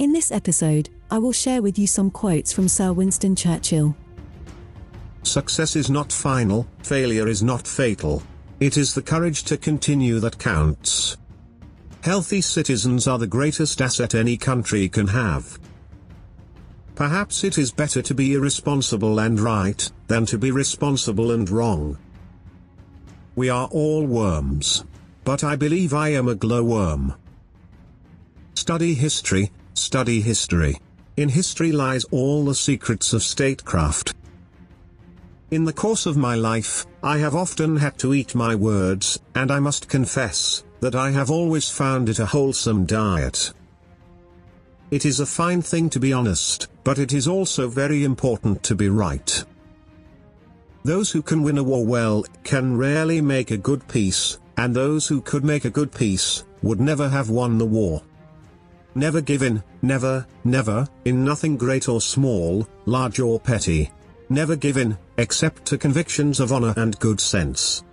In this episode, I will share with you some quotes from Sir Winston Churchill. Success is not final, failure is not fatal. It is the courage to continue that counts. Healthy citizens are the greatest asset any country can have. Perhaps it is better to be irresponsible and right, than to be responsible and wrong. We are all worms. But I believe I am a glowworm. Study history, study history. In history lies all the secrets of statecraft. In the course of my life, I have often had to eat my words, and I must confess, that I have always found it a wholesome diet. It is a fine thing to be honest, but it is also very important to be right. Those who can win a war well, can rarely make a good peace, and those who could make a good peace, would never have won the war. Never give in, never, never, in nothing great or small, large or petty. Never give in, except to convictions of honor and good sense.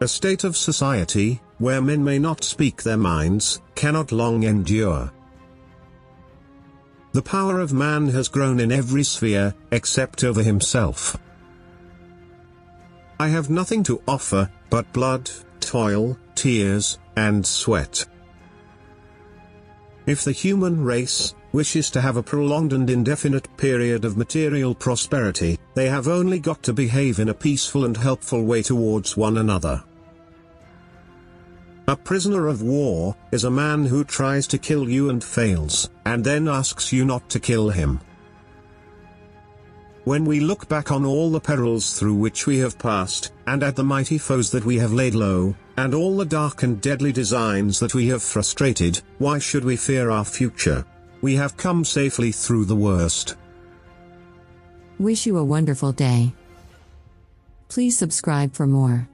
A state of society, where men may not speak their minds, cannot long endure. The power of man has grown in every sphere, except over himself. I have nothing to offer, but blood, toil, tears, and sweat. If the human race wishes to have a prolonged and indefinite period of material prosperity, they have only got to behave in a peaceful and helpful way towards one another. A prisoner of war is a man who tries to kill you and fails, and then asks you not to kill him. When we look back on all the perils through which we have passed, and at the mighty foes that we have laid low, and all the dark and deadly designs that we have frustrated, why should we fear our future? We have come safely through the worst. Wish you a wonderful day. Please subscribe for more.